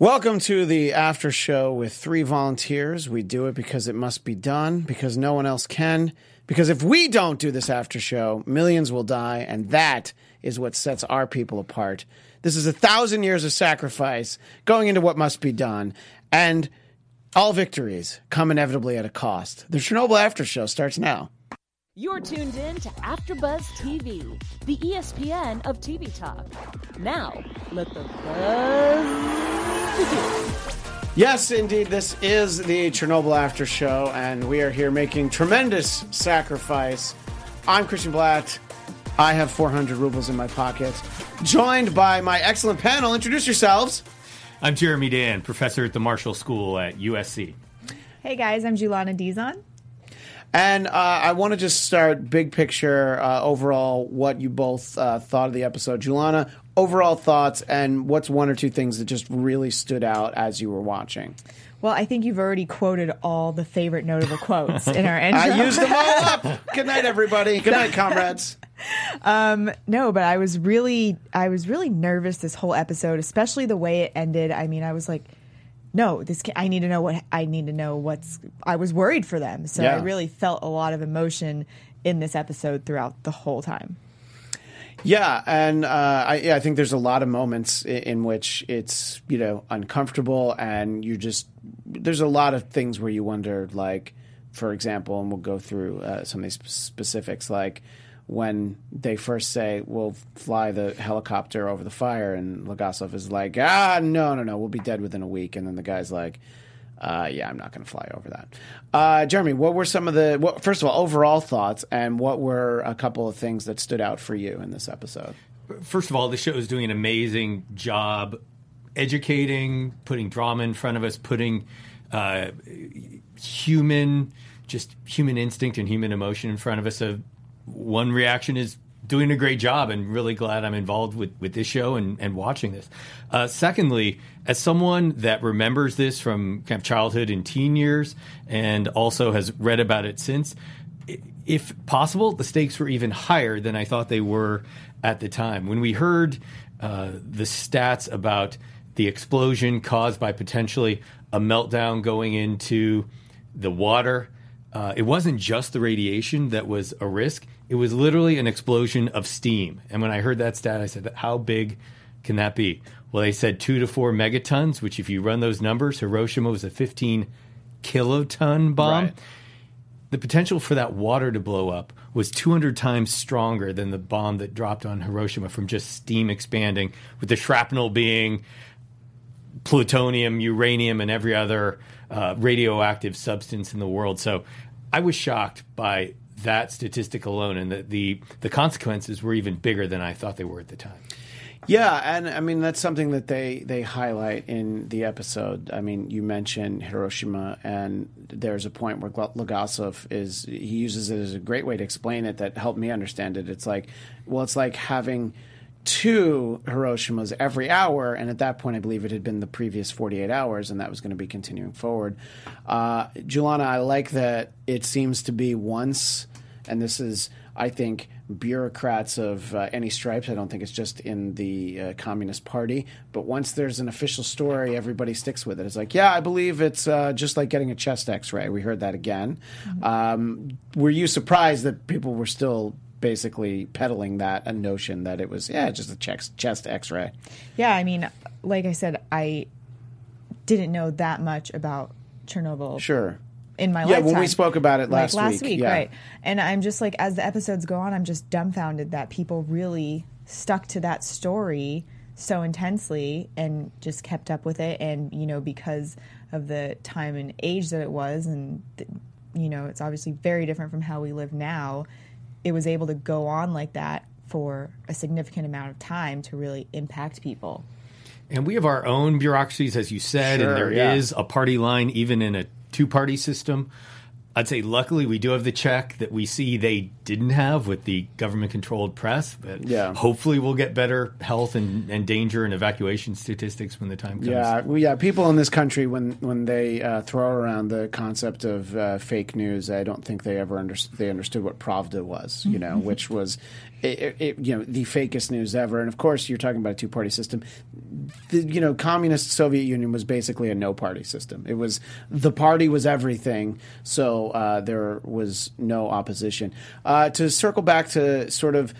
Welcome to the after show with three volunteers. We do it because it must be done, because no one else can. Because if we don't do this after show, millions will die, and that is what sets our people apart. This is a thousand years of sacrifice going into what must be done, and all victories come inevitably at a cost. The Chernobyl after show starts now. You're tuned in to AfterBuzz TV, the ESPN of TV talk. Now, let the buzz. Yes, indeed, this is the Chernobyl After Show, and we are here making tremendous sacrifice. I'm Christian Blatt. I have 400 rubles in my pocket, joined by my excellent panel. Introduce yourselves. I'm Jeremy Dan, professor at the Marshall School at USC. Hey guys, I'm Julana Dizon. And uh, I want to just start big picture, uh, overall, what you both uh, thought of the episode. Julana, overall thoughts, and what's one or two things that just really stood out as you were watching? Well, I think you've already quoted all the favorite notable quotes in our intro. I used them all up. Good night, everybody. Good night, comrades. no, but I was really, I was really nervous this whole episode, especially the way it ended. I mean, I was like, no, this. Can, I need to know what I need to know. What's I was worried for them, so Yeah. I really felt a lot of emotion in this episode throughout the whole time. Yeah, and uh, I, yeah, I think there's a lot of moments in, in which it's you know uncomfortable, and you just there's a lot of things where you wonder, like for example, and we'll go through uh, some of these specifics, like when they first say we'll fly the helicopter over the fire, and Legasov is like, ah, no, no, no, we'll be dead within a week, and then the guy's like. Uh, yeah, I'm not going to fly over that. Uh, Jeremy, what were some of the, what, first of all, overall thoughts, and what were a couple of things that stood out for you in this episode? First of all, the show is doing an amazing job educating, putting drama in front of us, putting uh, human, just human instinct and human emotion in front of us. So one reaction is doing a great job and really glad I'm involved with, with this show and, and watching this. Uh, secondly, as someone that remembers this from kind of childhood and teen years and also has read about it since, if possible, the stakes were even higher than I thought they were at the time. When we heard uh, the stats about the explosion caused by potentially a meltdown going into the water, uh, it wasn't just the radiation that was a risk. It was literally an explosion of steam. And when I heard that stat, I said, how big can that be? Well, they said two to four megatons, which, if you run those numbers, Hiroshima was a 15 kiloton bomb. Right. The potential for that water to blow up was 200 times stronger than the bomb that dropped on Hiroshima from just steam expanding, with the shrapnel being plutonium, uranium, and every other uh, radioactive substance in the world. So I was shocked by that statistic alone, and that the the consequences were even bigger than I thought they were at the time. Yeah, and I mean that's something that they they highlight in the episode. I mean, you mentioned Hiroshima, and there's a point where Legasov is he uses it as a great way to explain it that helped me understand it. It's like, well, it's like having two Hiroshimas every hour, and at that point, I believe it had been the previous 48 hours, and that was going to be continuing forward. Uh, Julana, I like that it seems to be once, and this is, I think, bureaucrats of uh, any stripes. I don't think it's just in the uh, Communist Party, but once there's an official story, everybody sticks with it. It's like, yeah, I believe it's uh, just like getting a chest X-ray. We heard that again. Um, were you surprised that people were still? Basically, peddling that a notion that it was yeah, just a chest chest X-ray. Yeah, I mean, like I said, I didn't know that much about Chernobyl Sure. in my Yeah, lifetime. when we spoke about it last like last week, week, yeah. right? And I'm just like, as the episodes go on, I'm just dumbfounded that people really stuck to that story so intensely and just kept up with it. And you know, because of the time and age that it was, and th- you know, it's obviously very different from how we live now. It was able to go on like that for a significant amount of time to really impact people. And we have our own bureaucracies, as you said, Sure, and there is yeah. a party line even in a two party system. I'd say luckily we do have the check that we see they didn't have with the government controlled press, but Yeah. hopefully we'll get better health and, and danger and evacuation statistics when the time comes. Yeah, well, yeah. People in this country, when when they uh, throw around the concept of uh, fake news, I don't think they ever under- they understood what Pravda was. You know, which was, it, it, it, you know, the fakest news ever. And of course, you're talking about a two party system. The you know, communist Soviet Union was basically a no party system. It was the party was everything, so uh, there was no opposition. Uh, to circle back to sort of.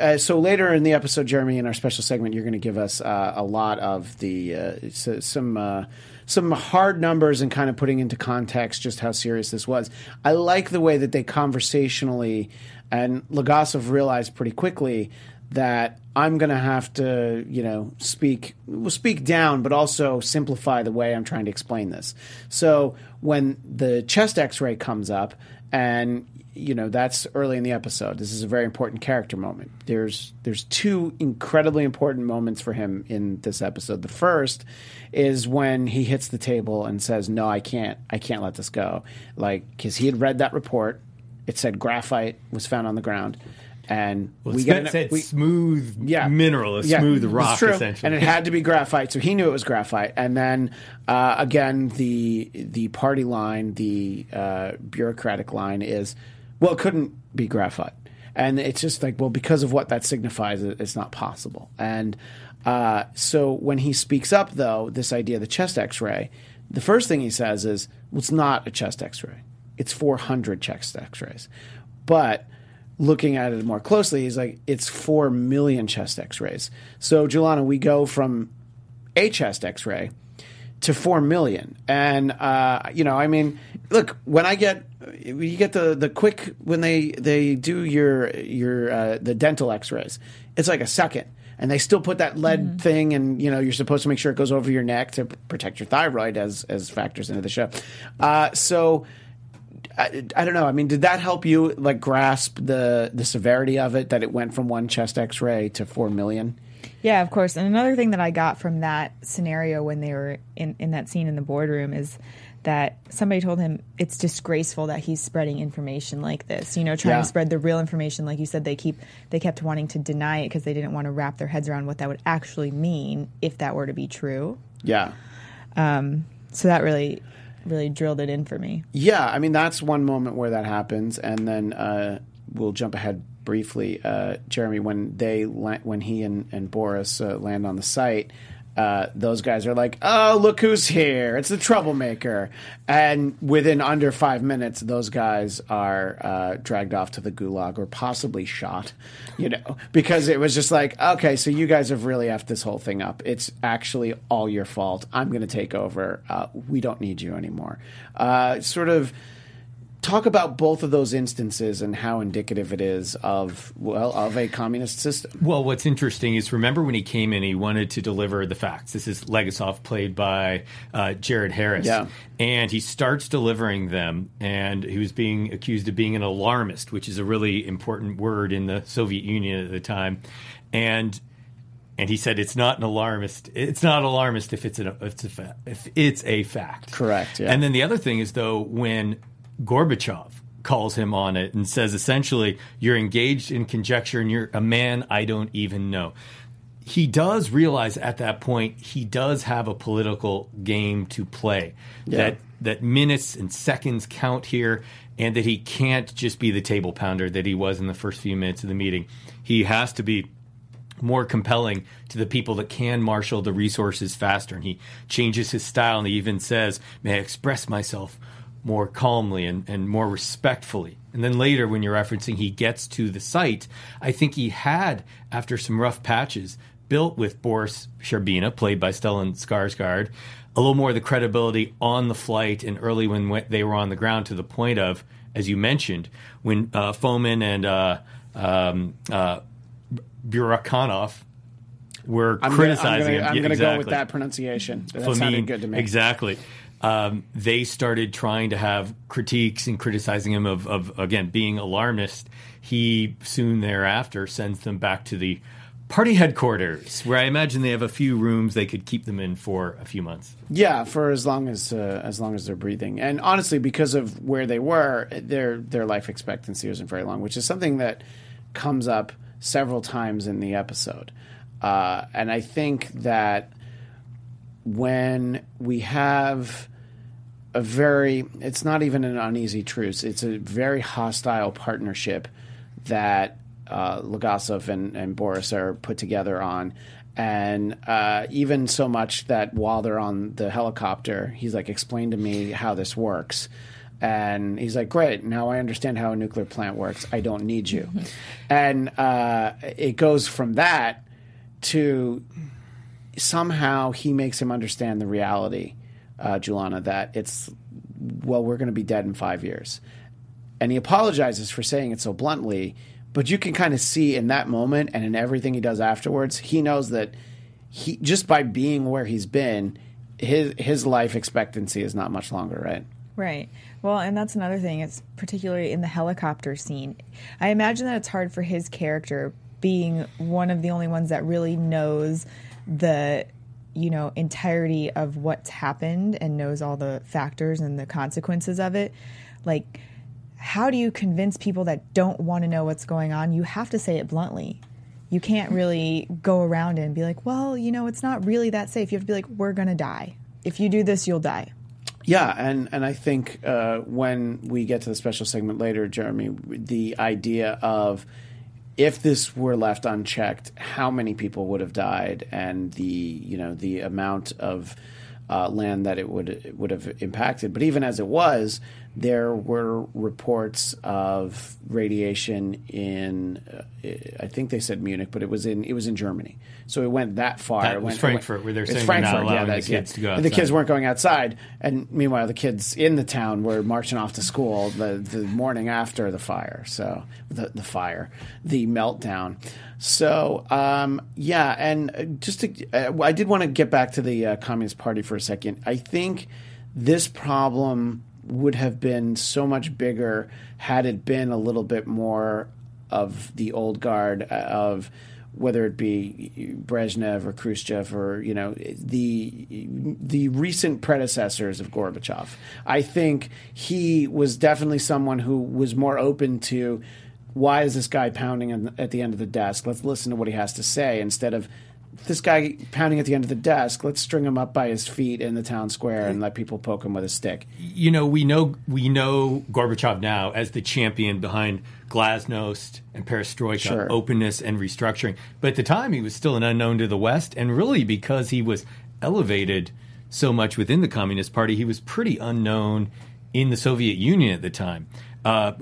Uh, so later in the episode, Jeremy, in our special segment, you're going to give us uh, a lot of the uh, s- some uh, some hard numbers and kind of putting into context just how serious this was. I like the way that they conversationally and Legasov realized pretty quickly that I'm going to have to, you know, speak well, speak down, but also simplify the way I'm trying to explain this. So when the chest X-ray comes up, and you know that's early in the episode. This is a very important character moment. There's there's two incredibly important moments for him in this episode. The first is when he hits the table and says, "No, I can't. I can't let this go." Like because he had read that report. It said graphite was found on the ground, and Well, we we get get an- said we- smooth yeah. mineral, a Yeah, smooth rock, essentially. and it had to be graphite, so he knew it was graphite. And then uh, again, the the party line, the uh, bureaucratic line is, well, it couldn't be graphite, and it's just like, well, because of what that signifies, it- it's not possible. And uh, so when he speaks up, though, this idea of the chest X-ray, the first thing he says is, well, it's not a chest X-ray; it's 400 chest X-rays, but looking at it more closely, he's like, it's 4 million chest x rays. So, Julana, we go from a chest x ray to 4 million. And, uh, you know, I mean, look, when I get, you get the, the quick, when they, they do your, your, uh, the dental x rays, it's like a second. And they still put that lead thing, and you know you're supposed to make sure it goes over your neck to protect your thyroid, as as factors into the show. Uh, so I, I don't know. I mean, did that help you like grasp the the severity of it? That it went from one chest X-ray to four million. Yeah, of course. And another thing that I got from that scenario when they were in, in that scene in the boardroom is that somebody told him it's disgraceful that he's spreading information like this. You know, trying Yeah. to spread the real information. Like you said, they keep they kept wanting to deny it because they didn't want to wrap their heads around what that would actually mean if that were to be true. Yeah, um, So that really, really drilled it in for me. yeah. I mean, that's one moment where that happens, and then uh, we'll jump ahead briefly, uh, Jeremy. When they when he and, and Boris uh, land on the site. Uh, those guys are like, oh, look who's here. It's the troublemaker. And within under five minutes, those guys are uh, dragged off to the gulag or possibly shot, you know, because it was just like, okay, so you guys have really effed this whole thing up. It's actually all your fault. I'm going to take over. Uh, we don't need you anymore. Uh, sort of talk about both of those instances and how indicative it is of, well, of a communist system. Well, what's interesting is remember when he came in, he wanted to deliver the facts. This is Legasov, played by uh, Jared Harris. Yeah. And he starts delivering them, and he was being accused of being an alarmist, which is a really important word in the Soviet Union at the time. And and he said it's not an alarmist. It's not alarmist if it's an if it's a fa- if it's a fact. Correct, yeah. And then the other thing is though when Gorbachev calls him on it and says essentially you're engaged in conjecture and you're a man I don't even know. He does realize at that point he does have a political game to play. That that minutes and seconds count here and that he can't just be the table pounder that he was in the first few minutes of the meeting. He has to be more compelling to the people that can marshal the resources faster. And he changes his style and he even says, May I express myself more calmly and, and more respectfully. And then later, when you're referencing he gets to the site, I think he had, after some rough patches, built with Boris Shcherbina, played by Stellan Skarsgård, a little more of the credibility on the flight and early when they were on the ground to the point of, as you mentioned, when uh, Foman and uh, um, uh, Burakanov were I'm criticizing gonna, I'm gonna, I'm Yeah, gonna go with that pronunciation. That Flamine, sounded good to me. Exactly. Um, they started trying to have critiques and criticizing him of, of again being alarmist. He soon thereafter sends them back to the party headquarters, where I imagine they have a few rooms they could keep them in for a few months. Yeah, for as long as uh, as long as they're breathing, and honestly, because of where they were, their their life expectancy wasn't very long, which is something that comes up several times in the episode. Uh, and I think that when we have a very, it's not even an uneasy truce, it's a very hostile partnership that uh, Legasov and, and Boris are put together on. And uh, even so much that while they're on the helicopter, he's like, explain to me how this works. And he's like, great, now I understand how a nuclear plant works. I don't need you. and uh, it goes from that to somehow he makes him understand the reality, uh, Julana, that it's, well, we're going to be dead in five years. And he apologizes for saying it so bluntly, but you can kind of see in that moment and in everything he does afterwards, he knows that he just by being where he's been, his his life expectancy is not much longer, right? Right. Well, and that's another thing. It's particularly in the helicopter scene. I imagine that it's hard for his character being one of the only ones that really knows the you know entirety of what's happened and knows all the factors and the consequences of it. Like how do you convince people that don't want to know what's going on? You have to say it bluntly. You can't really go around and be like well you know it's not really that safe. You have to be like we're going to die. If you do this you'll die. Yeah, and and I think uh, when we get to the special segment later, Jeremy, the idea of if this were left unchecked, how many people would have died, and the you know the amount of uh, land that it would it would have impacted. But even as it was, there were reports of radiation in uh, I think they said Munich, but it was in it was in Germany. So it went that far. That It was went- Frankfurt, where they're saying not allowing the kids to go And the kids weren't going outside, and meanwhile, the kids in the town were marching off to school the, the morning after the fire. So the the fire, the meltdown. So um, yeah, and uh, just to, uh, I did want to get back to the uh, Communist Party for a second. I think this problem would have been so much bigger had it been a little bit more of the old guard uh, of whether it be Brezhnev or Khrushchev or you know the the recent predecessors of Gorbachev. I think he was definitely someone who was more open to why is this guy pounding at the end of the desk? Let's listen to what he has to say instead of this guy pounding at the end of the desk. Let's string him up by his feet in the town square and let people poke him with a stick. you know, we know we know Gorbachev now as the champion behind glasnost and perestroika, Sure. openness and restructuring. But at the time, he was still an unknown to the West, and really because he was elevated so much within the Communist Party, he was pretty unknown in the Soviet Union at the time. Uh,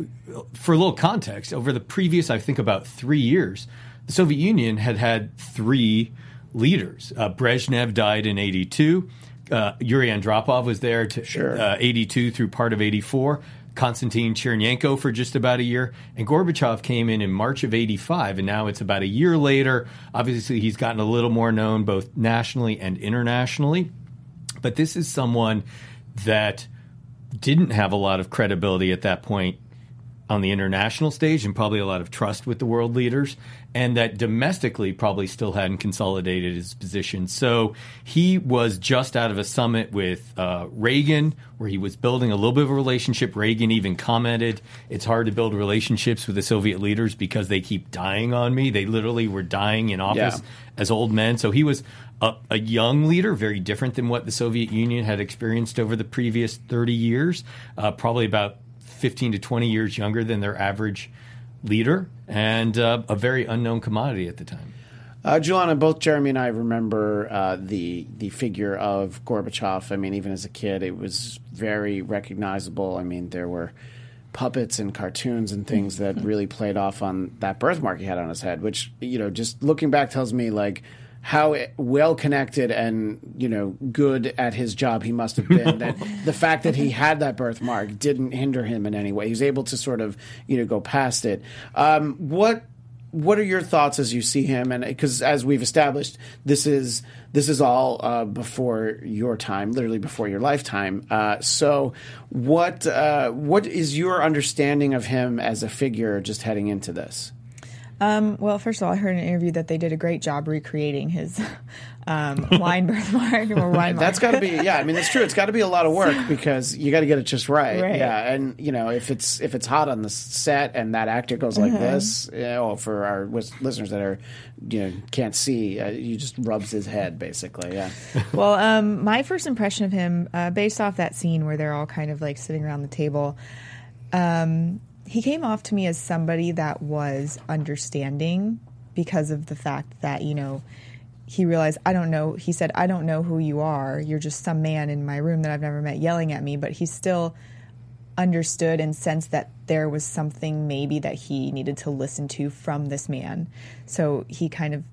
for a little context, over the previous, I think, about three years, the Soviet Union had had three leaders. Uh, Brezhnev died in 82. Uh, Yuri Andropov was there to Sure. uh, 82 through part of 84. Konstantin Chernenko for just about a year. And Gorbachev came in in March of 85, and now it's about a year later. Obviously, he's gotten a little more known both nationally and internationally. But this is someone that didn't have a lot of credibility at that point on the international stage and probably a lot of trust with the world leaders, and that domestically probably still hadn't consolidated his position. So he was just out of a summit with uh, Reagan, where he was building a little bit of a relationship. Reagan even commented, It's hard to build relationships with the Soviet leaders because they keep dying on me. They literally were dying in office Yeah. as old men. So he was a, a young leader, very different than what the Soviet Union had experienced over the previous 30 years, uh, probably about 15 to 20 years younger than their average leader, and uh, a very unknown commodity at the time. Uh, both Jeremy and I remember uh, the the figure of Gorbachev. I mean, even as a kid, it was very recognizable. I mean, there were puppets and cartoons and things that really played off on that birthmark he had on his head. Which you know, just looking back, tells me like how well connected and you know good at his job he must have been. that the fact that he had that birthmark didn't hinder him in any way. He was able to sort of you know go past it. Um, what what are your thoughts as you see him and because as we've established this is this is all uh, before your time literally before your lifetime uh, so what uh, what is your understanding of him as a figure just heading into this Um, well, first of all, I heard in an interview that they did a great job recreating his um, wine birthmark or wine That's got to be yeah. I mean, it's true. It's got to be a lot of work because you got to get it just right. Right. Yeah, and you know if it's if it's hot on the set and that actor goes like Uh-huh. this, you know, for our lis- listeners that are you know can't see, uh, he just rubs his head basically. Yeah. Well, um, my first impression of him, uh, based off that scene where they're all kind of like sitting around the table, um, he came off to me as somebody that was understanding because of the fact that, you know, he realized, I don't know, he said, I don't know who you are. You're just some man in my room that I've never met yelling at me. But he still understood and sensed that there was something maybe that he needed to listen to from this man. So he kind of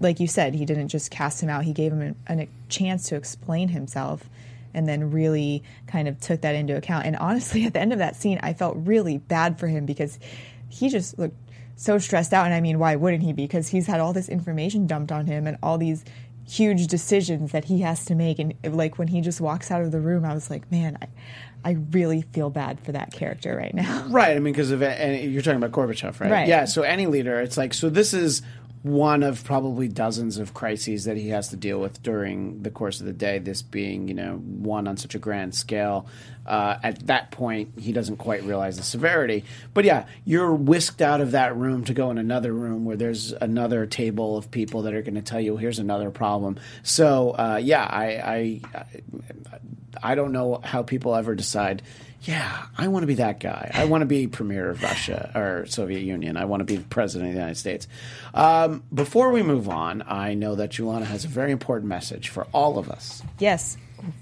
like you said, he didn't just cast him out. He gave him a, a chance to explain himself and then really kind of took that into account. And honestly, at the end of that scene, I felt really bad for him because he just looked so stressed out. And I mean, why wouldn't he be? Because he's had all this information dumped on him and all these huge decisions that he has to make. And like when he just walks out of the room, I was like, man, I, I really feel bad for that character right now. Right. I mean, because of and you're talking about Gorbachev, right? Right. Yeah. So any leader, it's like so. This is one of probably dozens of crises that he has to deal with during the course of the day. This being, you know, one on such a grand scale. Uh, at that point, he doesn't quite realize the severity. But yeah, you're whisked out of that room to go in another room where there's another table of people that are going to tell you, "Here's another problem." So uh, yeah, I, I I don't know how people ever decide. Yeah, I want to be that guy. I want to be premier of Russia or Soviet Union. I want to be the president of the United States. Um, before we move on, I know that Julana has a very important message for all of us. yes,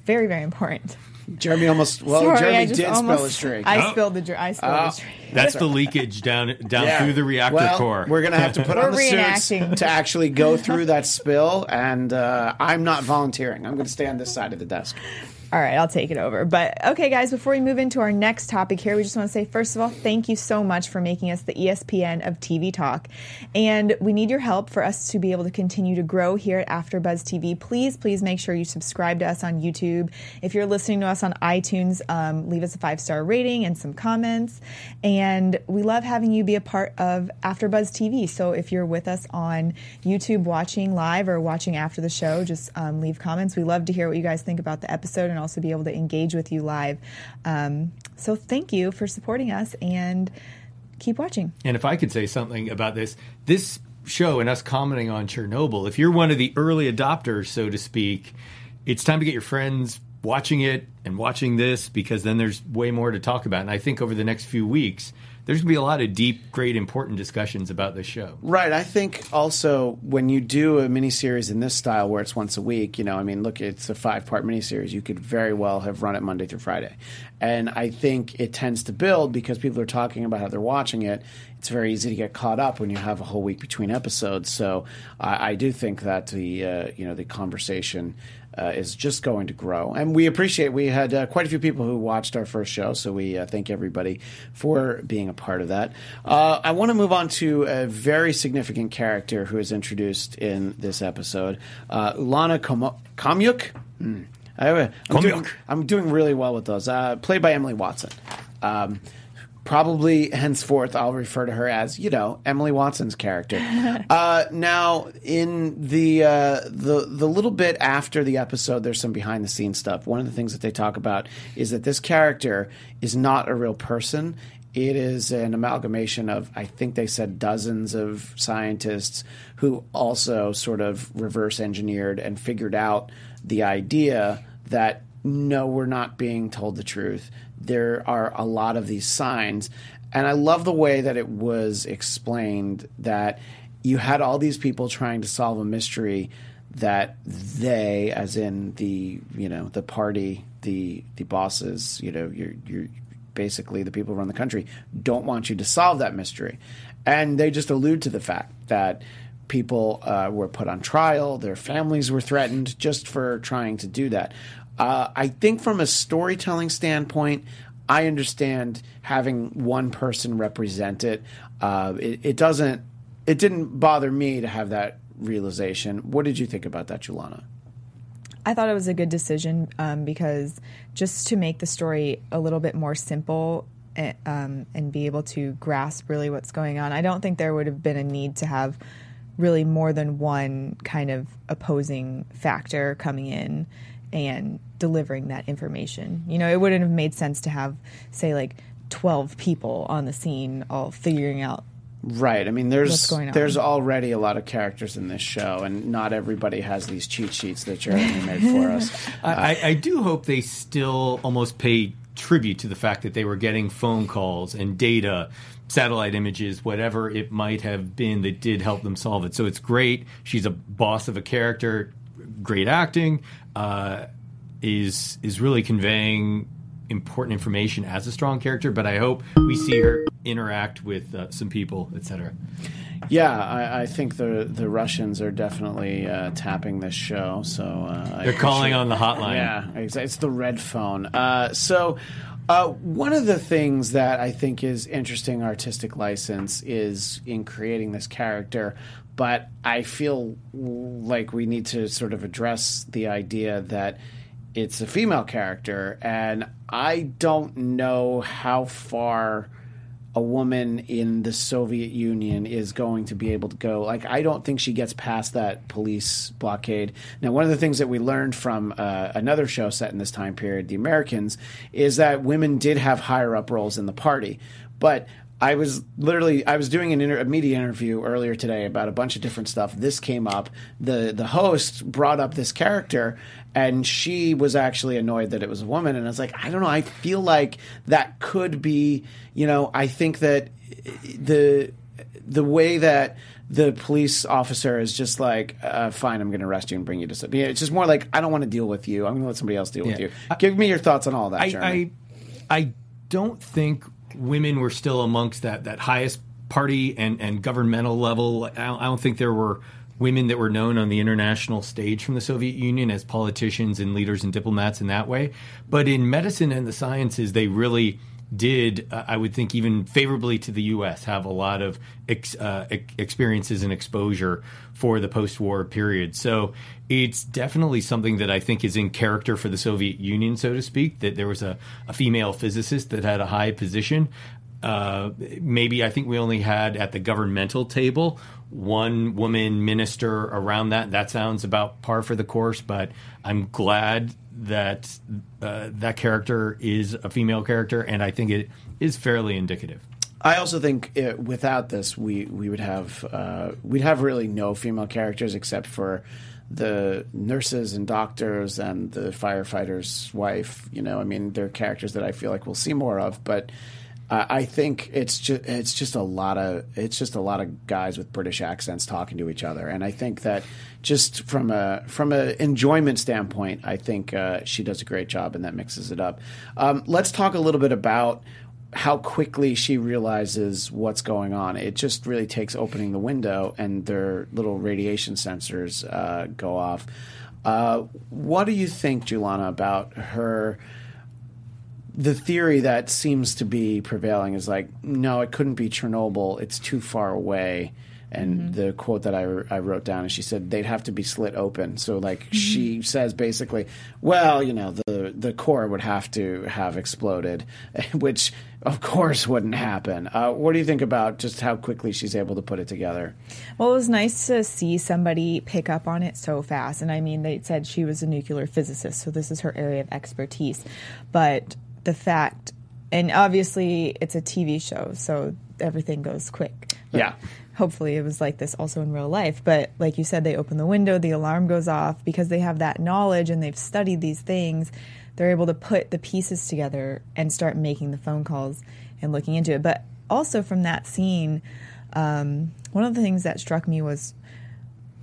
very, very important. Jeremy almost well, Sorry, Jeremy I just did spill almost, his drink. I Oh. spilled the drink. I spilled Oh. the drink. That's the leakage down down Yeah. through the reactor well, core. We're gonna have to put on the We're suits to actually go through that spill, and uh, I'm not volunteering. I'm going to stay on this side of the desk. All right, I'll take it over. But okay, guys, before we move into our next topic here, we just want to say, first of all, thank you so much for making us the ESPN of TV Talk. And we need your help for us to be able to continue to grow here at AfterBuzz TV. Please, please make sure you subscribe to us on YouTube. If you're listening to us on iTunes, um, leave us a five star rating and some comments. And we love having you be a part of AfterBuzz TV. So if you're with us on YouTube watching live or watching after the show, just um, leave comments. We love to hear what you guys think about the episode and also be able to engage with you live. Um, so thank you for supporting us and keep watching. And if I could say something about this, this show and us commenting on Chernobyl, if you're one of the early adopters, so to speak, it's time to get your friends watching it and watching this because then there's way more to talk about. And I think over the next few weeks, there's going to be a lot of deep, great, important discussions about this show. Right. I think also when you do a miniseries in this style where it's once a week, you know, I mean, look, it's a five part miniseries. You could very well have run it Monday through Friday. And I think it tends to build because people are talking about how they're watching it. It's very easy to get caught up when you have a whole week between episodes. So I, I do think that the, uh, you know, the conversation uh, is just going to grow. And we appreciate, we had uh, quite a few people who watched our first show, so we uh, thank everybody for being a part of that. Uh, I want to move on to a very significant character who is introduced in this episode, uh, Ulana Komo- Khomyuk. Hmm. I, I'm, doing, I'm doing really well with those. Uh, played by Emily Watson. Um, probably henceforth I'll refer to her as you know Emily Watson's character. uh, now in the uh, the the little bit after the episode, there's some behind the scenes stuff. One of the things that they talk about is that this character is not a real person. It is an amalgamation of, I think they said, dozens of scientists who also sort of reverse engineered and figured out the idea that no, we're not being told the truth. There are a lot of these signs. And I love the way that it was explained that you had all these people trying to solve a mystery that they, as in the, you know, the party, the the bosses, you know, you're you're basically the people who run the country, don't want you to solve that mystery. And they just allude to the fact that people uh, were put on trial, their families were threatened just for trying to do that. Uh, I think from a storytelling standpoint, I understand having one person represent it. Uh, it, it doesn't. It didn't bother me to have that realization. What did you think about that, Julana? I thought it was a good decision um, because just to make the story a little bit more simple, eh, um, and be able to grasp really what's going on. I don't think there would have been a need to have really more than one kind of opposing factor coming in and delivering that information. You know, it wouldn't have made sense to have, say, like 12 people on the scene all figuring out Right. I mean, there's What's going on? there's already a lot of characters in this show, and not everybody has these cheat sheets that Jeremy made for us. I, I, I do hope they still almost pay tribute to the fact that they were getting phone calls and data, satellite images, whatever it might have been that did help them solve it. So it's great. She's a boss of a character, great acting, uh, is is really conveying important information as a strong character. But I hope we see her interact with uh, some people, etc. Yeah, I, I think the the Russians are definitely uh, tapping this show. So uh, They're calling on the hotline. Yeah, exactly. It's the red phone. Uh, so. Uh, one of the things that I think is interesting artistic license is in creating this character, but I feel like we need to sort of address the idea that it's a female character, and I don't know how far a woman in the Soviet Union is going to be able to go. Like, I don't think she gets past that police blockade. Now, one of the things that we learned from uh, another show set in this time period, The Americans, is that women did have higher up roles in the party. But I was literally I was doing an inter- a media interview earlier today about a bunch of different stuff. This came up. the The host brought up this character, and she was actually annoyed that it was a woman. And I was like, I don't know. I feel like that could be. You know, I think that the the way that the police officer is just like, uh, fine, I'm going to arrest you and bring you to. some- It's just more like I don't want to deal with you. I'm going to let somebody else deal with you. Give me your thoughts on all that. I, I, I don't think women were still amongst that, that highest party and, and governmental level. I don't, I don't think there were women that were known on the international stage from the Soviet Union as politicians and leaders and diplomats in that way. But in medicine and the sciences, they really did, uh, I would think, even favorably to the U.S., have a lot of ex, uh, ex- experiences and exposure for the post war period. So it's definitely something that I think is in character for the Soviet Union, so to speak, that there was a, a female physicist that had a high position. Uh, maybe I think we only had at the governmental table one woman minister around that. That sounds about par for the course, but I'm glad that uh, that character is a female character, and I think it is fairly indicative. I also think uh without this, we we would have uh, we'd have really no female characters except for the nurses and doctors and the firefighter's wife. You know, I mean, they're characters that I feel like we'll see more of, but. I think it's just it's just a lot of it's just a lot of guys with British accents talking to each other, and I think that just from a from a enjoyment standpoint, I think uh, she does a great job, and that mixes it up. Um, let's talk a little bit about how quickly she realizes what's going on. It just really takes opening the window and their little radiation sensors uh, go off. Uh, what do you think, Julana, about her? The theory that seems to be prevailing is like, no, it couldn't be Chernobyl. It's too far away. And the quote that I, I wrote down is she said they'd have to be slit open. So like she says basically, well, you know, the the core would have to have exploded, which of course wouldn't happen. Uh, what do you think about just how quickly she's able to put it together? Well, it was nice to see somebody pick up on it so fast. And I mean, they said she was a nuclear physicist, so this is her area of expertise. But the fact, and obviously it's a TV show, so everything goes quick. Yeah. Hopefully it was like this also in real life. But like you said, they open the window, the alarm goes off because they have that knowledge and they've studied these things. They're able to put the pieces together and start making the phone calls and looking into it. But also from that scene, um, one of the things that struck me was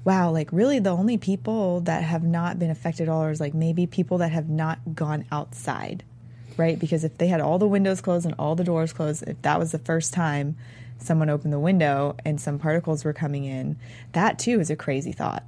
wow, like really the only people that have not been affected at all is like maybe people that have not gone outside, right? Because if they had all the windows closed and all the doors closed, if that was the first time someone opened the window and some particles were coming in, that too is a crazy thought.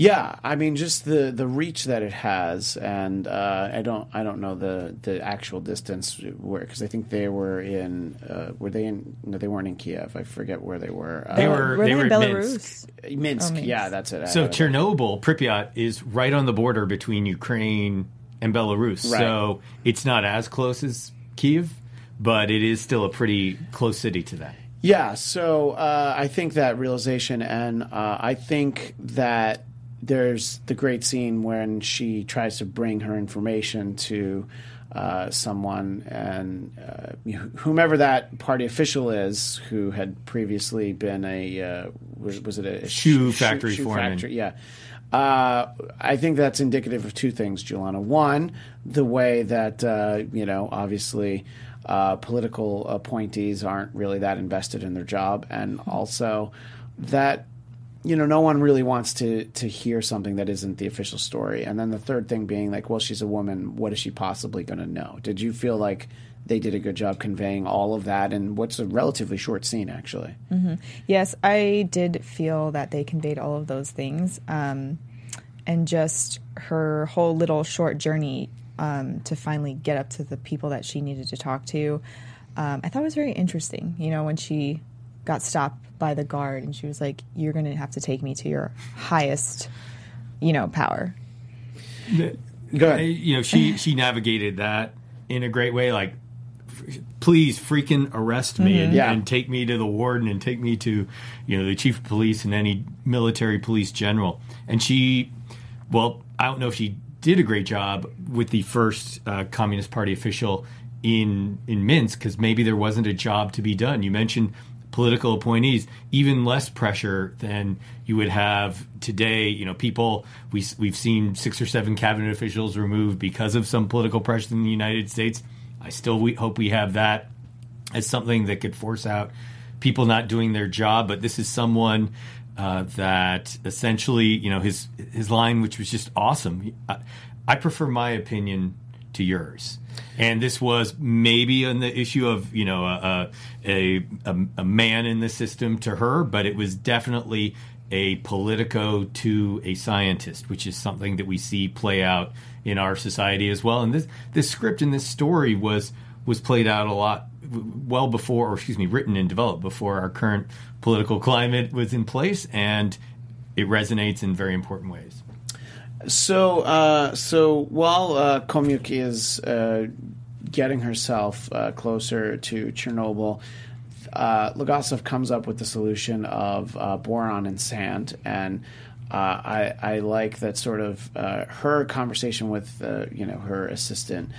Yeah, I mean, just the, the reach that it has, and uh, I don't I don't know the, the actual distance where because I think they were in uh, were they in no they weren't in Kiev I forget where they were They uh, were- were they they were in Belarus? Minsk. Minsk, Oh, Minsk. yeah that's it I So have it. Chernobyl, Pripyat, is right on the border between Ukraine and Belarus. Right. So it's not as close as Kiev, but it is still a pretty close city to that. Yeah, so uh, I think that realization, and uh, I think that there's the great scene when she tries to bring her information to uh, someone, and uh, whomever that party official is, who had previously been a uh, was, was, it a shoe, factory shoe, foreman? Factory, yeah. Uh, I think that's indicative of two things, Juliana. One, the way that you know, obviously uh, political appointees aren't really that invested in their job, and also that you know no one really wants to to hear something that isn't the official story. And then the third thing being like, well, she's a woman. What is she possibly going to know? Did you feel like they did a good job conveying all of that in what's a relatively short scene, actually? Mm-hmm. Yes, I did feel that they conveyed all of those things. Um, and just her whole little short journey um, to finally get up to the people that she needed to talk to. Um, I thought it was very interesting, you know, when she got stopped by the guard and she was like, You're going to have to take me to your highest, you know, power. Go ahead. You know, she, she navigated that in a great way. Like, please freaking arrest me mm-hmm. and, yeah. and, take me to the warden and take me to, you know, the chief of police and any military police general. And she, well, I don't know if she did a great job with the first uh, Communist Party official in in Minsk because maybe there wasn't a job to be done. You mentioned political appointees, even less pressure than you would have today. You know, people we we've seen six or seven cabinet officials removed because of some political pressure in the United States. I still we, hope we have that as something that could force out people not doing their job. But this is someone uh, that essentially, you know, his his line, which was just awesome. I, I, prefer my opinion to yours, and this was maybe on the issue of you know a a, a, a man in the system to her, but it was definitely a politico to a scientist, which is something that we see play out in our society as well. And this this script and this story was was played out a lot well before, or excuse me, written and developed before our current political climate was in place, and it resonates in very important ways. So, uh, so while uh, Khomyuk is uh, getting herself uh, closer to Chernobyl, uh, comes up with the solution of uh, boron and sand, and uh, I, I, like that sort of uh, her conversation with uh, you know her assistant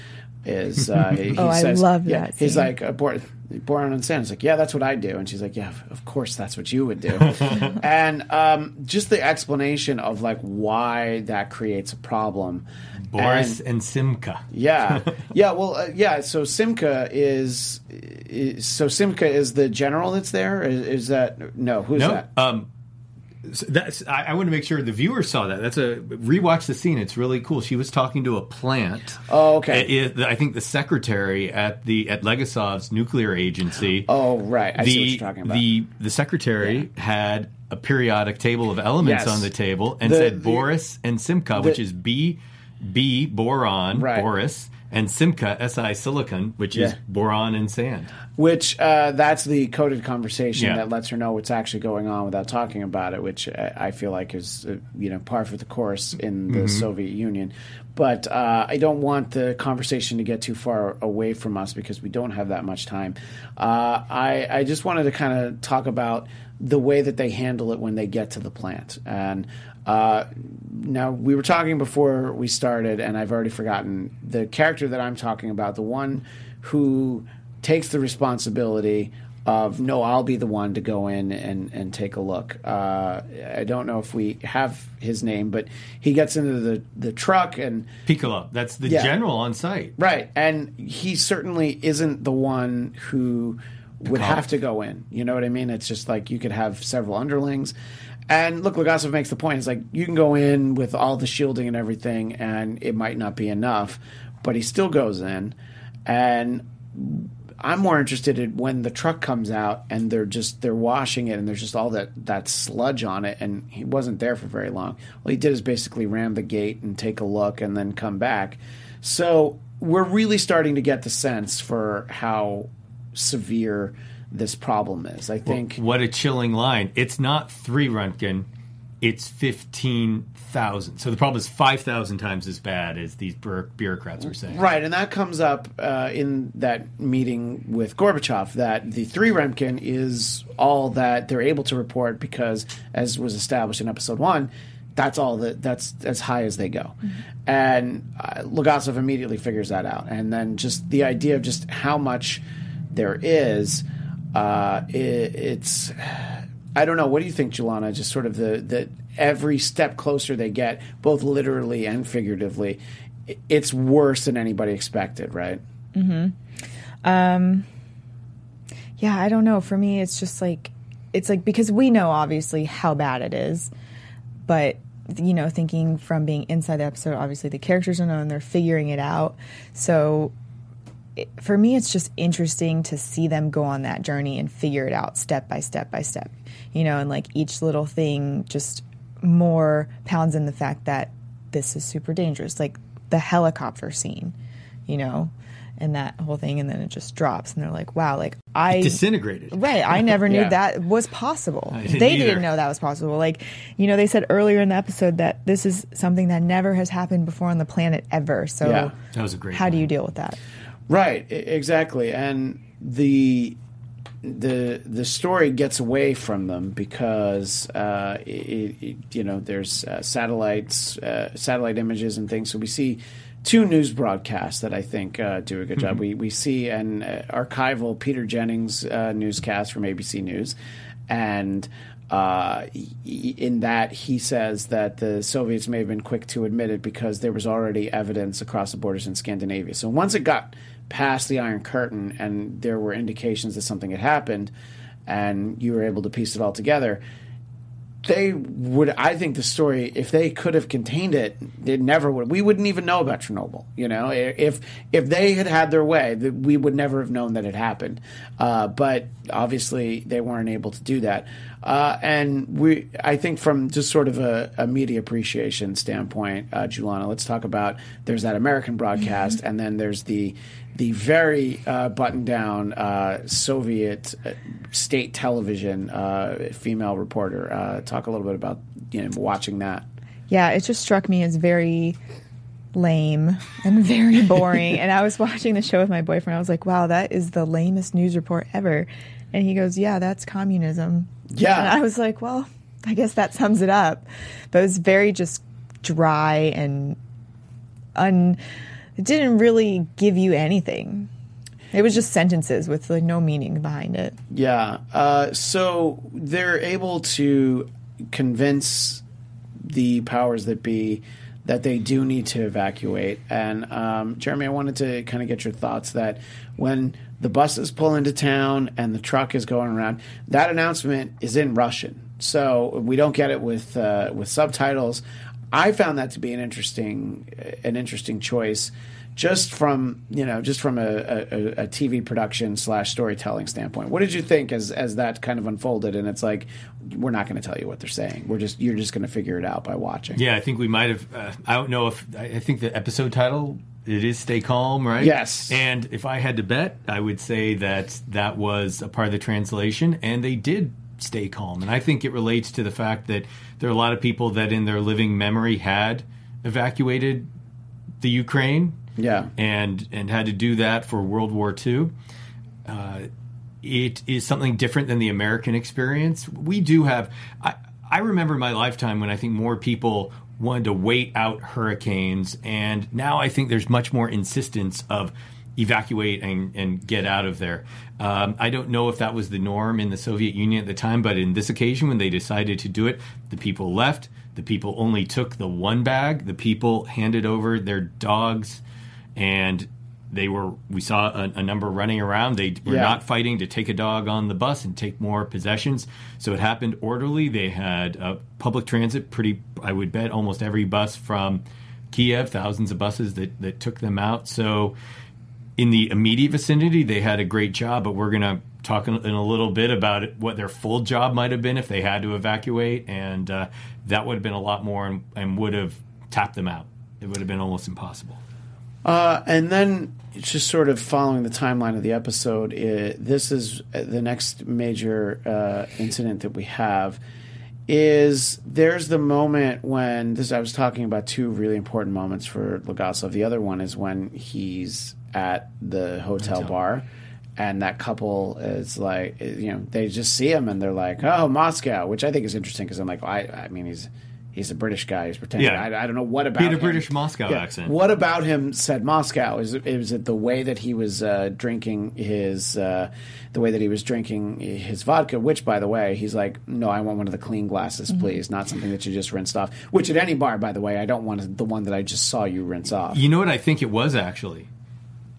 is uh, he, oh, says, I love yeah, that. He's like, uh, born, born on sand. He's like, yeah, that's what I do. And she's like, yeah, of course, that's what you would do. and um, just the explanation of like why that creates a problem. Boris and, and Simka. Yeah, yeah. Well, uh, yeah. So Simka is, is, so Simka is the general that's there. Is, is that no? Who's no, that? Um, so that's I, I, want to make sure the viewers saw that. That's a rewatch the scene. It's really cool. She was talking to a plant. Oh, okay. It, I think the secretary at the at Legasov's nuclear agency. Oh, right. I the, see what you're talking about. The the secretary yeah. had a periodic table of elements yes. on the table and the, said the, Boris and Simka, which is B B boron right. Boris and Simka Si silicon, which yeah. is boron and sand. Which uh, that's the coded conversation yeah. that lets her know what's actually going on without talking about it, which I feel like is uh, you know par for the course in the mm-hmm. Soviet Union. But uh, I don't want the conversation to get too far away from us because we don't have that much time. Uh, I, I just wanted to kind of talk about the way that they handle it when they get to the plant and uh, now we were talking before we started, and I've already forgotten the character that I'm talking about. The one who takes the responsibility of no, I'll be the one to go in and, and take a look. Uh, I don't know if we have his name, but he gets into the, the truck and Pikalov. That's the yeah, general on site, right? And he certainly isn't the one who would have to go in. You know what I mean? It's just like you could have several underlings. And look, Legasov makes the point. It's like you can go in with all the shielding and everything, and it might not be enough, but he still goes in. And I'm more interested in when the truck comes out and they're just they're washing it and there's just all that that sludge on it and he wasn't there for very long. All he did is basically ram the gate and take a look and then come back. So we're really starting to get the sense for how severe this problem is. I think. Well, what a chilling line! It's not three Röntgen, it's 15,000. So the problem is 5,000 times as bad as these bureau- bureaucrats were saying. Right, and that comes up uh, in that meeting with Gorbachev that the three Remkin is all that they're able to report because, as was established in episode one, that's all that that's as high as they go, and uh, Legasov immediately figures that out, and then just the idea of just how much there is, uh, it, it's. I don't know. What do you think, Jelana? Just sort of the the every step closer they get, both literally and figuratively, it's worse than anybody expected, right? Hmm. Um. Yeah, I don't know. For me, it's just like it's like because we know obviously how bad it is, but you know, thinking from being inside the episode, obviously the characters are known, they're figuring it out. So it, for me, it's just interesting to see them go on that journey and figure it out step by step by step. You know, and like each little thing just more pounds in the fact that this is super dangerous. Like the helicopter scene, you know, and that whole thing, and then it just drops, and they're like, "Wow!" Like I Disintegrated. Right. I never knew Yeah. that was possible. didn't they either. didn't know that was possible. Like, you know, they said earlier in the episode that this is something that never has happened before on the planet ever. So, Yeah. That was a great how do you deal with that? Right, exactly, and the the the story gets away from them because uh, it, it, you know there's uh, satellites, uh, satellite images, and things. So we see two news broadcasts that I think uh, do a good job. We we see an uh, archival Peter Jennings uh, newscast from ABC News, and. Uh, in that he says that the Soviets may have been quick to admit it because there was already evidence across the borders in Scandinavia. So once it got past the Iron Curtain and there were indications that something had happened, and you were able to piece it all together, they would. I think the story, if they could have contained it, it never would. We wouldn't even know about Chernobyl. You know, if if they had had their way, that we would never have known that it happened. Uh, but obviously, they weren't able to do that. Uh, and we, I think, from just sort of a, a media appreciation standpoint, uh, Julana, let's talk about. There's that American broadcast, and then there's the the very uh, buttoned down uh, Soviet uh, state television uh, female reporter. Uh, talk a little bit about you know watching that. Yeah, it just struck me as very lame and very boring. and I was watching the show with my boyfriend. I was like, wow, that is the lamest news report ever. And he goes, yeah, that's communism. Yeah. And I was like, well, I guess that sums it up. But it was very just dry and un. It didn't really give you anything. It was just sentences with like no meaning behind it. Yeah. Uh, so they're able to convince the powers that be that they do need to evacuate. And um, Jeremy, I wanted to kind of get your thoughts that when the buses pull into town and the truck is going around, that announcement is in Russian. So we don't get it with uh, with subtitles. I found that to be an interesting an interesting choice just from you know just from a, a, a TV production slash storytelling standpoint. What did you think as as that kind of unfolded? And it's like we're not going to tell you what they're saying. We're just you're just going to figure it out by watching. Yeah, I think we might have. Uh, I don't know if I, I think the episode title it is "Stay Calm," right? Yes. And if I had to bet, I would say that that was a part of the translation, and they did stay calm. And I think it relates to the fact that there are a lot of people that, in their living memory, had evacuated the Ukraine Yeah. and and had to do that for World War II. Uh, it is something different than the American experience. We do have. I, I remember my lifetime when I think more people wanted to wait out hurricanes, and now I think there's much more insistence of evacuate and, and get out of there. Um, I don't know if that was the norm in the Soviet Union at the time, but in this occasion, when they decided to do it, the people left. The people only took the one bag. The people handed over their dogs, and they were. We saw a, a number running around. They were Yeah. not fighting to take a dog on the bus and take more possessions. So it happened orderly. They had uh, public transit. Pretty, I would bet, almost every bus from Kiev. Thousands of buses that that took them out. So in the immediate vicinity, they had a great job, but we're going to talk in, a little bit about what their full job might have been if they had to evacuate, and uh, that would have been a lot more and, and would have tapped them out. It would have been almost impossible. Uh, and then just sort of following the timeline of the episode, it, this is the next major uh, incident that we have is there's the moment when this I was talking about two really important moments for Legasov. The other one is when he's at the hotel, bar and that couple is like you know they just see him and they're like oh Moscow which I think is interesting because I'm like I I mean he's he's a British guy he's pretending Yeah. I, I don't know what about He had a him- British Moscow Yeah. accent. What about him said Moscow? Is it, is it the way that he was uh, drinking his, uh, the way that he was drinking his vodka? Which, by the way, he's like, no, I want one of the clean glasses, please, not something that you just rinsed off. Which at any bar, by the way, I don't want the one that I just saw you rinse off. You know what I think it was actually?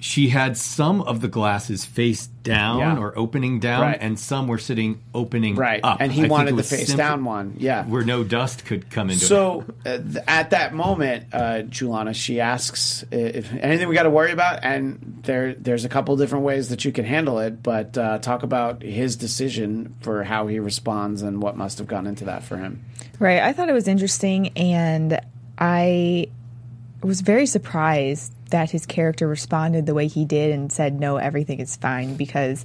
She had some of the glasses face down Yeah. or opening down, Right. and some were sitting opening right, up. and he I wanted the face simply- down one. Yeah, where no dust could come into it. So uh, th- at that moment, uh, Julana, she asks uh, if anything we got to worry about, and there there's a couple different ways that you can handle it. But uh, talk about his decision for how he responds and what must have gone into that for him. Right. I thought it was interesting, and I was very surprised that his character responded the way he did and said, "No, everything is fine," because,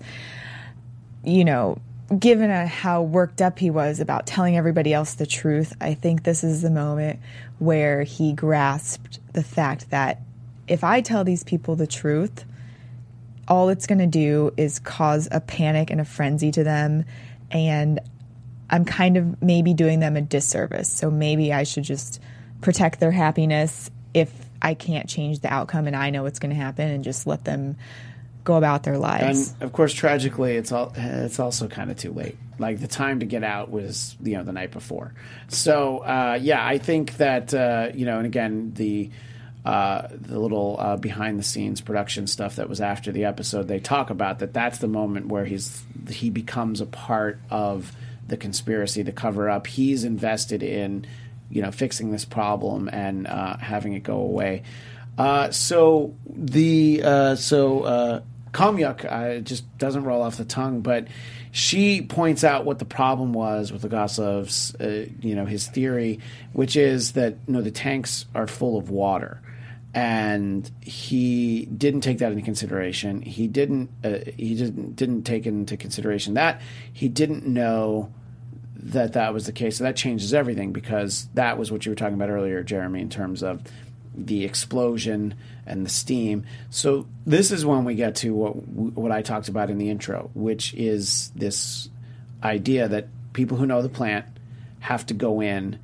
you know, given a, how worked up he was about telling everybody else the truth, I think this is the moment where he grasped the fact that if I tell these people the truth, all it's going to do is cause a panic and a frenzy to them and I'm kind of maybe doing them a disservice. So maybe I should just protect their happiness if I can't change the outcome and I know what's going to happen and just let them go about their lives. And of course, tragically, it's all it's also kind of too late. Like the time to get out was you know the night before. So uh, yeah, I think that uh, you know, and again the. Uh, the little uh, behind the scenes production stuff that was after the episode, they talk about that. That's the moment where he's he becomes a part of the conspiracy, the cover up. He's invested in, you know, fixing this problem and uh, having it go away. Uh, so the uh, so uh, Khomyuk uh, just doesn't roll off the tongue, but she points out what the problem was with Legasov's, uh, you know, his theory, which is that you know the tanks are full of water, and he didn't take that into consideration. He didn't. Uh, he didn't didn't take into consideration that he didn't know that that was the case. So that changes everything because that was what you were talking about earlier, Jeremy, in terms of the explosion and the steam. So this is when we get to what what I talked about in the intro, which is this idea that people who know the plant have to go in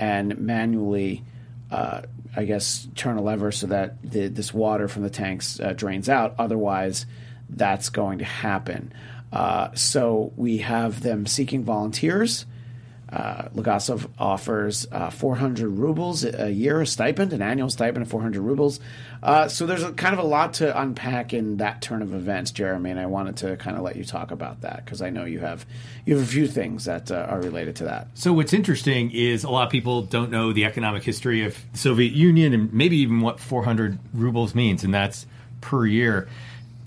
and manually, uh, I guess, turn a lever so that the, this water from the tanks uh, drains out. Otherwise, that's going to happen. Uh, so we have them seeking volunteers. Uh, offers uh, 400 rubles a year, a stipend, an annual stipend of 400 rubles. Uh, so there's a, kind of a lot to unpack in that turn of events, Jeremy, and I wanted to kind of let you talk about that because I know you have you have a few things that uh, are related to that. So what's interesting is a lot of people don't know the economic history of the Soviet Union and maybe even what 400 rubles means, and that's per year.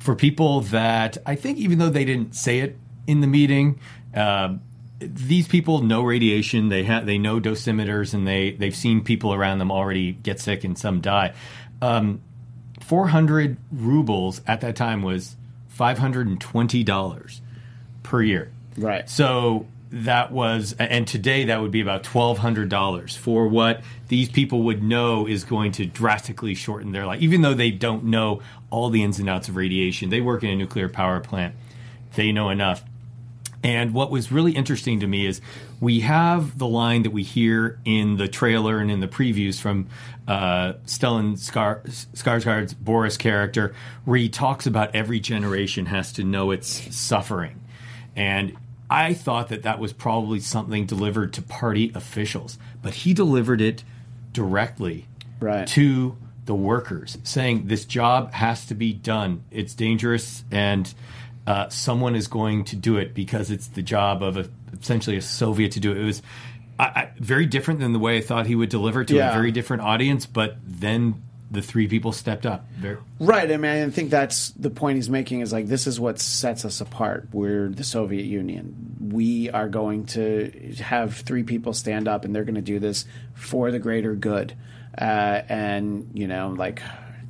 For people that I think, even though they didn't say it in the meeting, um, these people know radiation. They have they know dosimeters, and they they've seen people around them already get sick and some die. Um, 400 rubles at that time was $520 per year. Right. So that was, and today that would be about twelve hundred dollars for what these people would know is going to drastically shorten their life, even though they don't know all the ins and outs of radiation. They work in a nuclear power plant; they know enough. And what was really interesting to me is we have the line that we hear in the trailer and in the previews from uh, Stellan Skar- Skarsgård's Boris character, where he talks about every generation has to know its suffering. And I thought that that was probably something delivered to party officials, but he delivered it directly Right. to the workers, saying this job has to be done. It's dangerous, and uh, someone is going to do it because it's the job of a, essentially a Soviet to do it. It was I, I, very different than the way I thought he would deliver to Yeah. a very different audience, but then the three people stepped up. Right. I mean, I think that's the point he's making is like, this is what sets us apart. We're the Soviet Union. We are going to have three people stand up and they're going to do this for the greater good. Uh, and, you know, like,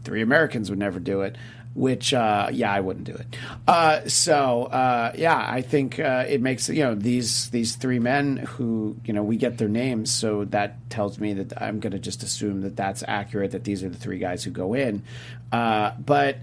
three Americans would never do it. Which, uh, yeah, I wouldn't do it. Uh, so, uh, yeah, I think uh, it makes you know these these three men who you know we get their names, so that tells me that I'm going to just assume that that's accurate. That these are the three guys who go in, but.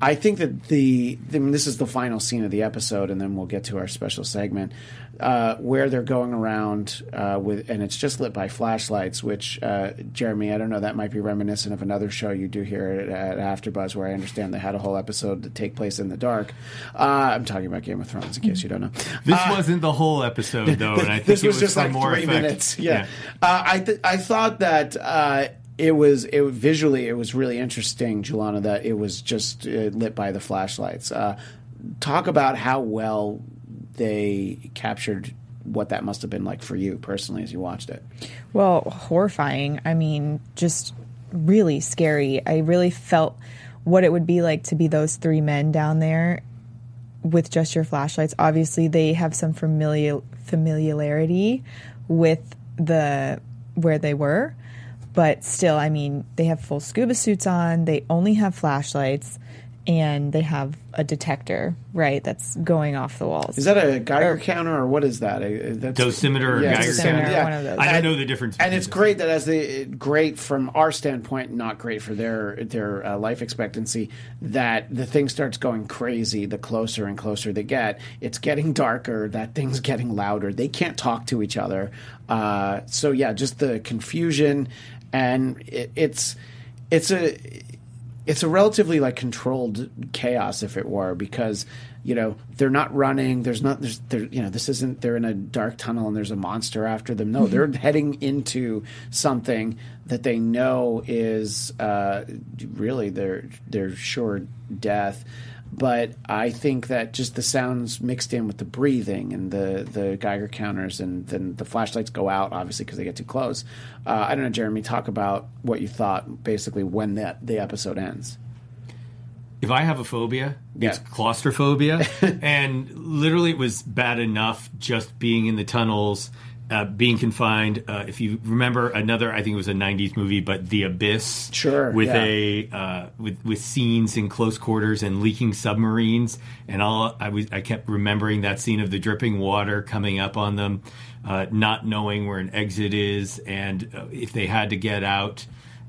I think that the, I mean, this is the final scene of the episode, and then we'll get to our special segment uh, where they're going around uh, with, and it's just lit by flashlights. Which, uh, Jeremy, I don't know, that might be reminiscent of another show you do here at, at AfterBuzz, where I understand they had a whole episode to take place in the dark. Uh, I'm talking about Game of Thrones, in case you don't know. This wasn't the whole episode, though, and I think this it was, was just like more three effect. minutes. Yeah, Uh, I th- I thought that uh, it was it visually it was really interesting, Julana, that it was just uh, lit by the flashlights. Uh, talk about how well they captured what that must have been like for you personally as you watched it. Well, horrifying. I mean, just really scary. I really felt what it would be like to be those three men down there with just your flashlights. Obviously, they have some familiar familiarity with the where they were, but still, I mean, they have full scuba suits on. They only have flashlights, and they have a detector, right? That's going off the walls. Is that a Geiger counter or what is that? That's, Dosimeter or Yeah, Geiger dosimeter, counter? yeah. one of those. I don't know the difference. and it's the great that as the great from our standpoint, not great for their their uh, life expectancy. That the thing starts going crazy the closer and closer they get. It's getting darker. That thing's getting louder. They can't talk to each other. Uh, so yeah, just the confusion, and it, it's it's a it's a relatively like controlled chaos if it were because you know they're not running there's not there's there you know this isn't they're in a dark tunnel and there's a monster after them. No they're heading into something that they know is uh, really their their sure death but I think that just the sounds mixed in with the breathing and the, the Geiger counters, and then the flashlights go out, obviously, because they get too close. Uh, I don't know, Jeremy, talk about what you thought basically when that the episode ends. if I have a phobia, it's claustrophobia, and literally it was bad enough just being in the tunnels, uh, being confined. Uh, if you remember another, I think it was a '90s movie, but The Abyss, Sure, with yeah. a uh, with with scenes in close quarters and leaking submarines, and all I was I kept remembering that scene of the dripping water coming up on them, uh, not knowing where an exit is, and uh, if they had to get out.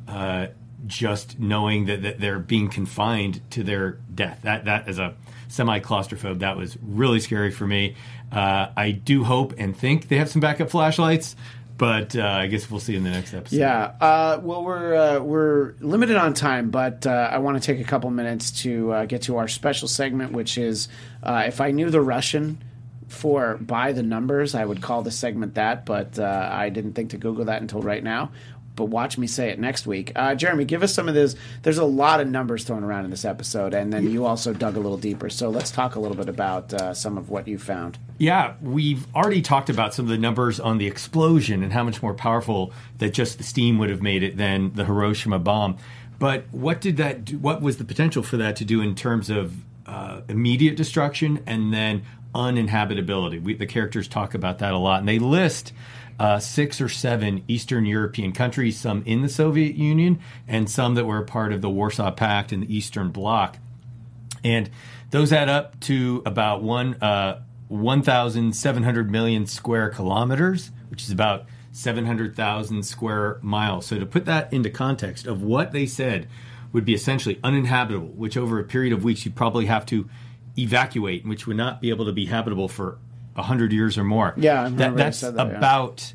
Uh, just knowing that, that they're being confined to their death. That that as a semi claustrophobe, that was really scary for me. Uh, I do hope and think they have some backup flashlights, but uh, I guess we'll see in the next episode. Yeah. Uh, well, we're uh, we're limited on time, but uh, I want to take a couple minutes to get to our special segment, which is if I knew the Russian for by the numbers, I would call the segment that, but uh, I didn't think to Google that until right now. But watch me say it next week. Uh, Jeremy, give us some of this. There's a lot of numbers thrown around in this episode, and then you also dug a little deeper. So let's talk a little bit about uh, some of what you found. Yeah, we've already talked about some of the numbers on the explosion and how much more powerful that just the steam would have made it than the Hiroshima bomb. But what did that? Do, what was the potential for that to do in terms of uh, immediate destruction and then uninhabitability? We, the characters talk about that a lot, and they list. Uh, six or seven Eastern European countries, some in the Soviet Union, and some that were a part of the Warsaw Pact and the Eastern Bloc and those add up to about one uh, 1,700 million square kilometers, which is about 700,000 square miles. So to put that into context of what they said would be essentially uninhabitable, which over a period of weeks you'd probably have to evacuate, which would not be able to be habitable for 100 years or more. Yeah, that, that's that, yeah. about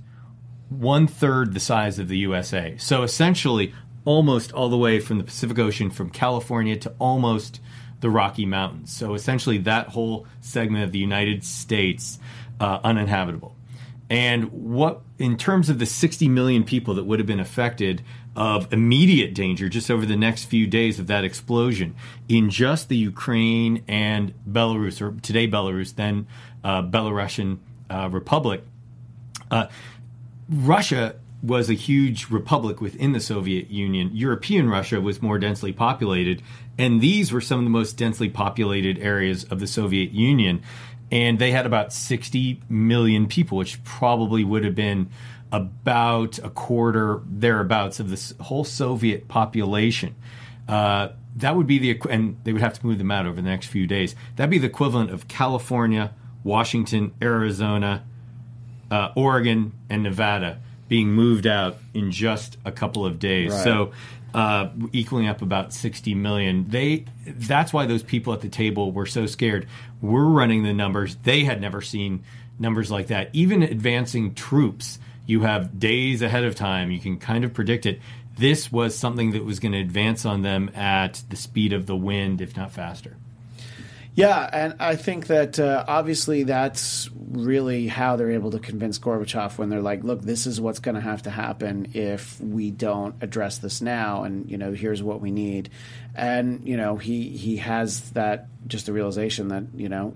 one third the size of the USA. So essentially, almost all the way from the Pacific Ocean, from California to almost the Rocky Mountains. So essentially, that whole segment of the United States uh, uninhabitable. And what, in terms of the 60 million people that would have been affected of immediate danger just over the next few days of that explosion in just the Ukraine and Belarus, or today Belarus, then Belarusian uh, Republic, uh, Russia was a huge republic within the Soviet Union. European Russia was more densely populated, and these were some of the most densely populated areas of the Soviet Union. And they had about 60 million people, which probably would have been about a quarter thereabouts of this whole Soviet population. Uh, that would be the and they would have to move them out over the next few days. That'd be the equivalent of California, Washington, Arizona, uh, Oregon, and Nevada being moved out in just a couple of days. Right. So uh, equaling up about 60 million. They that's why those people at the table were so scared. We're running the numbers. They had never seen numbers like that. Even advancing troops, you have days ahead of time. You can kind of predict it. This was something that was going to advance on them at the speed of the wind, if not faster. Yeah, and I think that uh, obviously that's really how they're able to convince Gorbachev when they're like, "Look, this is what's going to have to happen if we don't address this now, and you know, here's what we need." And you know, he he has that just the realization that you know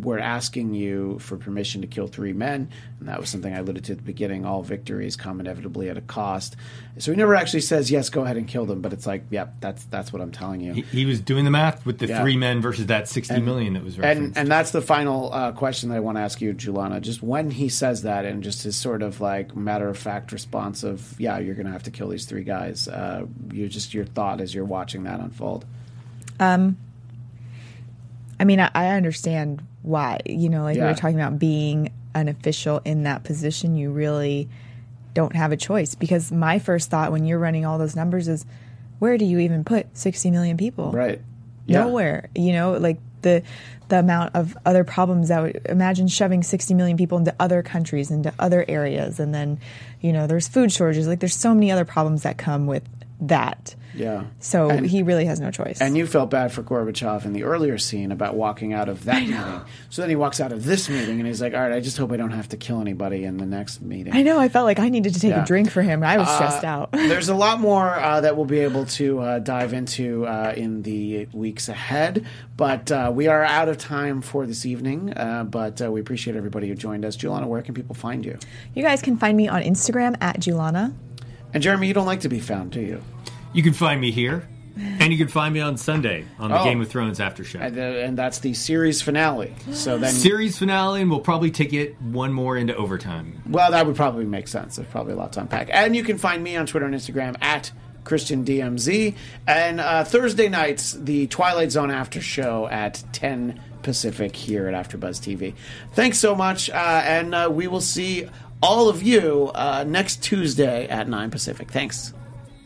we're asking you for permission to kill three men, and that was something I alluded to at the beginning. All victories come inevitably at a cost. So he never actually says, "Yes, go ahead and kill them," but it's like, "Yep, that's that's what I'm telling you." He, he was doing the math with the Yeah. three men versus that sixty million that was referenced. and and that's the final uh, question that I want to ask you, Julana. Just when he says that, and just his sort of like matter of fact response of, "Yeah, you're going to have to kill these three guys." Uh, you just your thought as you're watching that unfold. I mean, I, I understand why. You know, like we Yeah. were talking about being an official in that position, you really don't have a choice. Because my first thought when you're running all those numbers is, where do you even put 60 million people? Right? Yeah. Nowhere. You know, like the the amount of other problems that would imagine shoving 60 million people into other countries, into other areas, and then, you know, there's food shortages. Like there's so many other problems that come with that. Yeah. So And- he really has no choice. And you felt bad for Gorbachev in the earlier scene about walking out of that meeting. So then he walks out of this meeting and he's like, "All right, I just hope I don't have to kill anybody in the next meeting." I know. I felt like I needed to take Yeah. a drink for him. I was stressed Uh, out. There's a lot more uh, that we'll be able to uh, dive into uh, in the weeks ahead, but uh, we are out of time for this evening. Uh, but uh, we appreciate everybody who joined us. Julana, where can people find you? You guys can find me on Instagram at Julana. And Jeremy, you don't like to be found, do you? You can find me here, and you can find me on Sunday on the Oh. Game of Thrones after show. And, uh, and that's the series finale. So then, Series finale, and we'll probably take it one more into overtime. well, that would probably make sense. There's probably a lot to unpack. And you can find me on Twitter and Instagram at Christian DMZ. And uh, Thursday nights, the Twilight Zone after show at 10 Pacific here at AfterBuzz TV. Thanks so much, uh, and uh, we will see all of you uh, next Tuesday at 9 Pacific. Thanks.